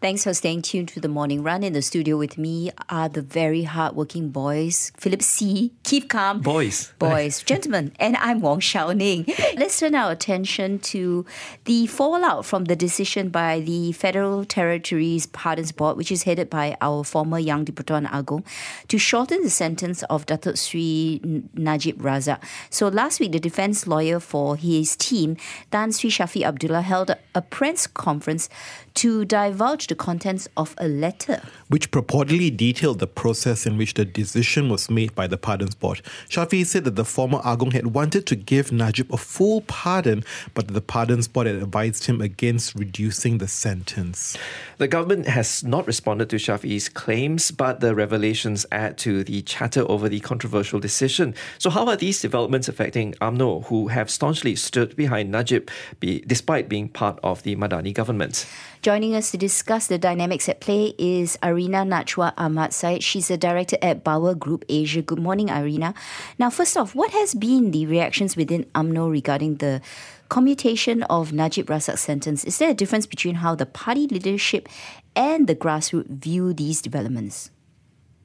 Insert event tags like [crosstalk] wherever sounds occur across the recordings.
Thanks for staying tuned to the morning run. In the studio with me are the very hardworking boys, Philip C. Keep calm. Boys. [laughs] Boys. Gentlemen. And I'm Wong Xiaoning. [laughs] Let's turn our attention to the fallout from the decision by the Federal Territories Pardons Board, which is headed by our former Yang di-Pertuan Agong, to shorten the sentence of Datuk Sri Najib Razak. So last week, the defense lawyer for his team, Tan Sri Shafee Abdullah, held a press conference to divulge the contents of a letter. Which purportedly detailed the process in which the decision was made by the Pardons Board. Shafee said that the former Agong had wanted to give Najib a full pardon, but the Pardons Board had advised him against reducing the sentence. The government has not responded to Shafee's claims, but the revelations add to the chatter over the controversial decision. So, how are these developments affecting UMNO, who have staunchly stood behind Najib be, despite being part of the Madani government? Joining us to discuss the dynamics at play is Arinah Najwa Ahmad Said. She's a director at BowerGroup Asia. Good morning, Arinah. Now, first off, what has been the reactions within UMNO regarding the commutation of Najib Razak's sentence? Is there a difference between how the party leadership and the grassroots view these developments?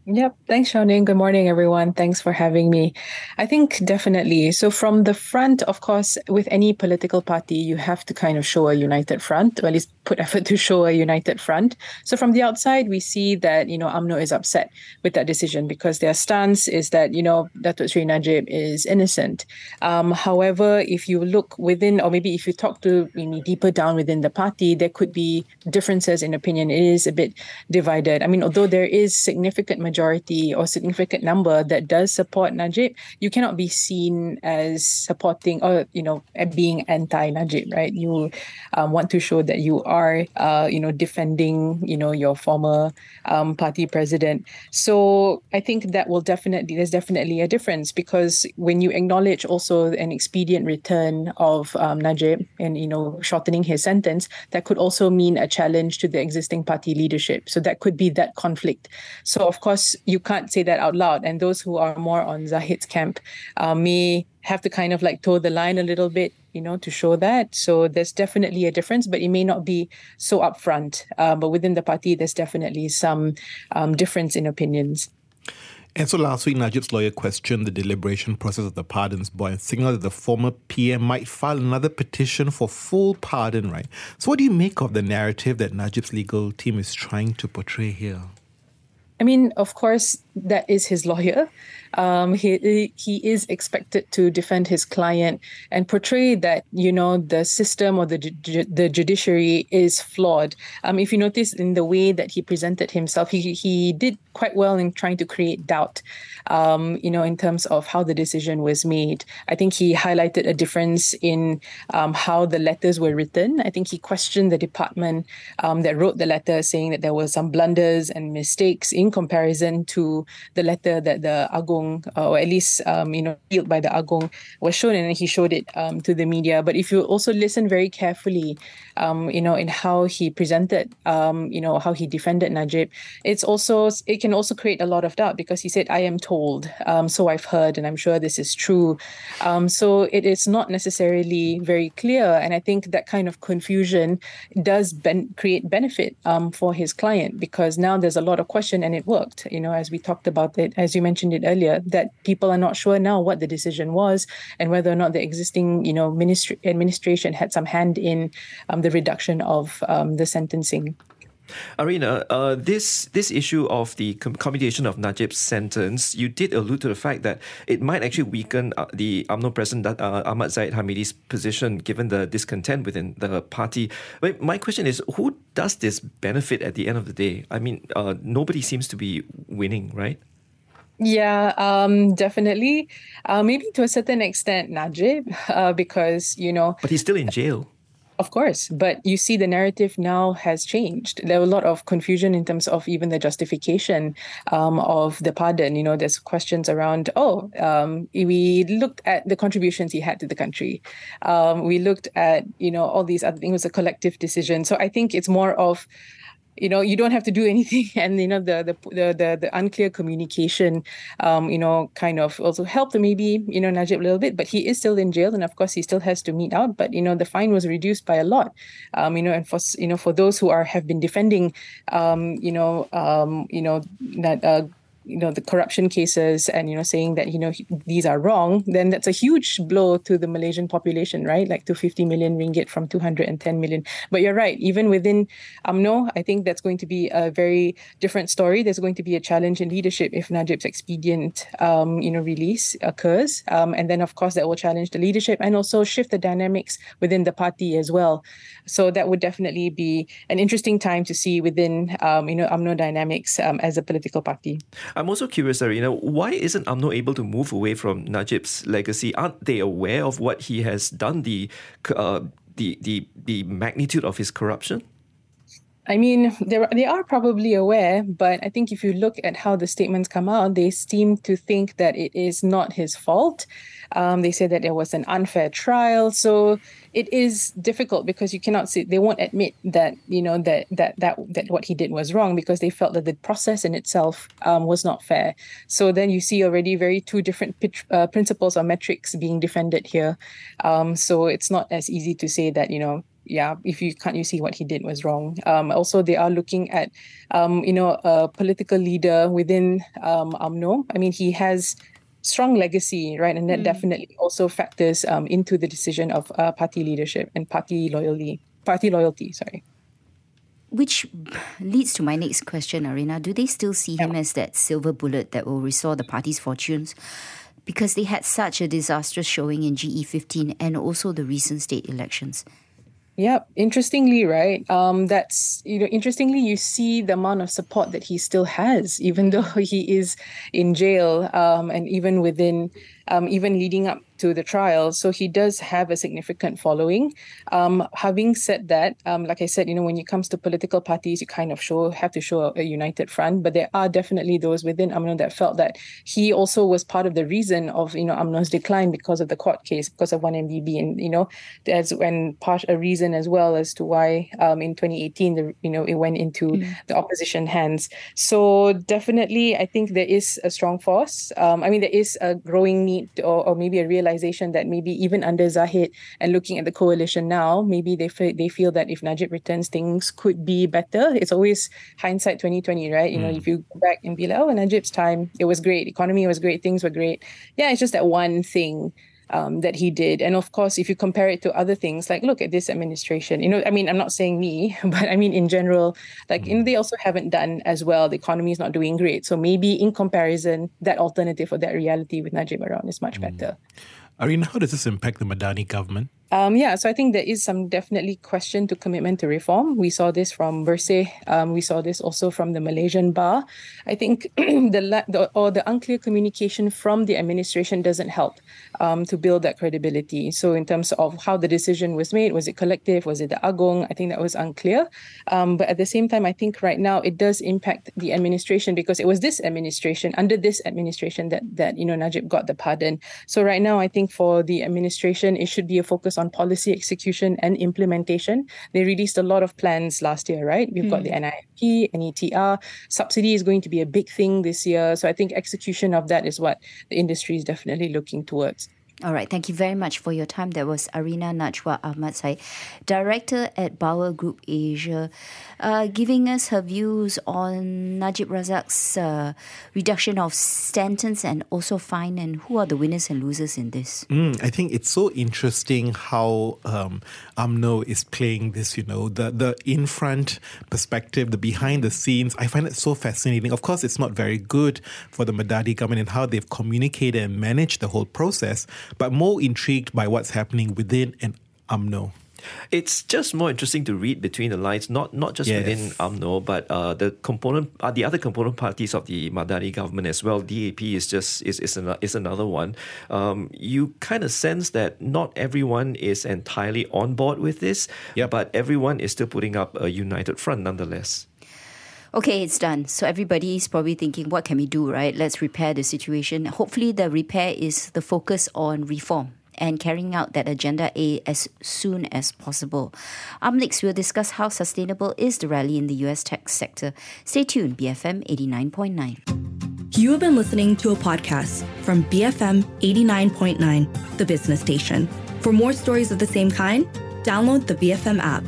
Yep. Thanks, Xiaoning. Good morning, everyone. Thanks for having me. I think definitely. So, from the front, of course, with any political party, you have to kind of show a united front, or at least put [laughs] effort to show a united front. So, from the outside, we see that, you know, UMNO is upset with that decision because their stance is that, you know, Datuk Sri Najib is innocent. Um, however, if you look within, or maybe if you talk to you know, deeper down within the party, there could be differences in opinion. It is a bit divided. I mean, although there is significant majority or significant number that does support Najib, you cannot be seen as supporting or you know being anti-Najib, right? You um, want to show that you are uh, you know defending you know your former um, party president. So I think that will definitely there's definitely a difference because when you acknowledge also an expedient return of um, Najib and you know shortening his sentence, that could also mean a challenge to the existing party leadership. So that could be that conflict. So of course course, you can't say that out loud. And those who are more on Zahid's camp uh, may have to kind of like toe the line a little bit, you know, to show that. So there's definitely a difference, but it may not be so upfront. Uh, but within the party, there's definitely some um, difference in opinions. And so last week, Najib's lawyer questioned the deliberation process of the pardons board and signaled that the former PM might file another petition for full pardon, right? So, what do you make of the narrative that Najib's legal team is trying to portray here? I mean, of course, that is his lawyer. Um, he he is expected to defend his client and portray that you know the system or the ju- the judiciary is flawed. Um, if you notice in the way that he presented himself, he he did quite well in trying to create doubt. Um, you know, in terms of how the decision was made. I think he highlighted a difference in um, how the letters were written. I think he questioned the department um, that wrote the letter, saying that there were some blunders and mistakes in comparison to the letter that the Agong, uh, or at least um, you know, sealed by the Agong, was shown, and he showed it um, to the media. But if you also listen very carefully, um, you know, in how he presented, um, you know, how he defended Najib, it's also it can also create a lot of doubt because he said, "I am told, um, so I've heard, and I'm sure this is true." Um, so it is not necessarily very clear, and I think that kind of confusion does ben- create benefit for his client because now there's a lot of question, and it worked. You know, as we talked about it, as you mentioned it earlier, that people are not sure now what the decision was and whether or not the existing, you know, ministry administration had some hand in um, the reduction of um, the sentencing. Arinah, uh, this this issue of the commutation of Najib's sentence, you did allude to the fact that it might actually weaken uh, the UMNO president uh, Ahmad Zahid Hamidi's position given the discontent within the party. But my question is, who does this benefit at the end of the day? I mean, uh, nobody seems to be winning, right? Yeah, um, definitely. Uh, maybe to a certain extent, Najib, [laughs] uh, because you know. But he's still in jail. Of course, but you see, the narrative now has changed. There were a lot of confusion in terms of even the justification um, of the pardon. You know, there's questions around, oh, um, we looked at the contributions he had to the country. Um, we looked at, you know, all these other things. It was a collective decision. So I think it's more of you know you don't have to do [laughs] anything. And you know the the the the, unclear communication um you know kind of also helped maybe you know Najib a little bit but he is still in jail. And of course he still has to meet out. But you know the fine was reduced by a lot. Um you know and for you know for those who are have been defending um you know um you know that uh you know the corruption cases and you know saying that you know these are wrong then that's a huge blow to the malaysian population right? Like 250 million ringgit from 210 million. But you're right even within umno i think that's going to be a very different story. There's going to be a challenge in leadership if najib's expedient um, you know release occurs. Um, and then of course that will challenge the leadership and also shift the dynamics within the party as well. So that would definitely be an interesting time to see within um, you know umno dynamics um, as a political party I'm also curious, Arinah, why isn't UMNO able to move away from Najib's legacy? Aren't they aware of what he has done, the, uh, the, the, the magnitude of his corruption? I mean, they are probably aware, but I think if you look at how the statements come out, they seem to think that it is not his fault. Um, they say that there was an unfair trial, so it is difficult because you cannot see they won't admit that you know that that that that what he did was wrong because they felt that the process in itself um, was not fair. So then you see already very two different pit, uh, principles or metrics being defended here. Um, so it's not as easy to say that you know yeah, if you can't you see what he did was wrong. Um, also, they are looking at, um, you know, a political leader within um, UMNO. I mean, he has strong legacy, right, and that mm. definitely also factors um, into the decision of uh, party leadership and party loyalty. Party loyalty, sorry. Which leads to my next question, Arinah. Do they still see him as that silver bullet that will restore the party's fortunes? Because they had such a disastrous showing in GE15 and also the recent state elections. Yep. Interestingly, right? Um, that's you know, interestingly, you see the amount of support that he still has, even [laughs] though he is in jail, um, and even within, um, even leading up to the trial. So he does have a significant following. Um, having said that, um, like I said, you know, when it comes to political parties, you kind of show have to show a, a united front. But there are definitely those within UMNO that felt that he also was part of the reason of you know UMNO's decline because of the court case, because of 1MDB, and you know, that's when part a reason as well as to why um, in 2018 the you know it went into mm. the opposition hands. So definitely, I think there is a strong force. Um, I mean, there is a growing need or, or maybe a realization realization that maybe even under Zahid and looking at the coalition now, maybe they feel, they feel that if Najib returns, things could be better. It's always hindsight 2020, right? You mm. know, if you go back and be like, oh, Najib's time, it was great. Economy was great. Things were great. Yeah, it's just that one thing um, that he did. And of course, if you compare it to other things, like look at this administration, you know, I mean, I'm not saying me, [laughs] but I mean, in general, like, mm. they also haven't done as well. The economy is not doing great. So maybe in comparison, that alternative or that reality with Najib around is much mm. better. Arinah, how does this impact the Madani government? Um, yeah, so I think there is some definitely question to commitment to reform. We saw this from Bersih. Um, we saw this also from the Malaysian Bar. I think [clears throat] the, the or the unclear communication from the administration doesn't help um, to build that credibility. So in terms of how the decision was made, was it collective? Was it the Agong? I think that was unclear. Um, but at the same time, I think right now it does impact the administration because it was this administration under this administration that that you know Najib got the pardon. So right now, I think for the administration, it should be a focus on on policy execution and implementation. They released a lot of plans last year, right? We've mm. got the hmm. NIP, NETR. Subsidy is going to be a big thing this year. So I think execution of that is what the industry is definitely looking towards. All right, thank you very much for your time. That was Arinah Najwa Ahmad Said, Director at BowerGroup Asia, uh, giving us her views on Najib Razak's uh, reduction of sentence and also fine, and who are the winners and losers in this. Mm, I think it's so interesting how um, UMNO is playing this, you know, the, the in front perspective, the behind the scenes. I find it so fascinating. Of course, it's not very good for the Madani government and how they've communicated and managed the whole process but more intrigued by what's happening within an UMNO. It's just more interesting to read between the lines, not not just yes. within UMNO, but uh, the component, uh, the other component parties of the Madani government as well. DAP is just is is, an, is another one. Um, you kind of sense that not everyone is entirely on board with this, yep. but everyone is still putting up a united front nonetheless okay, it's done. So everybody is probably thinking, what can we do, right? Let's repair the situation. Hopefully, the repair is the focus on reform and carrying out that Agenda A as soon as possible. Up next, we'll discuss how sustainable is the rally in the US tech sector. Stay tuned, BFM 89.9. You have been listening to a podcast from BFM 89.9, the business station. For more stories of the same kind, download the BFM app.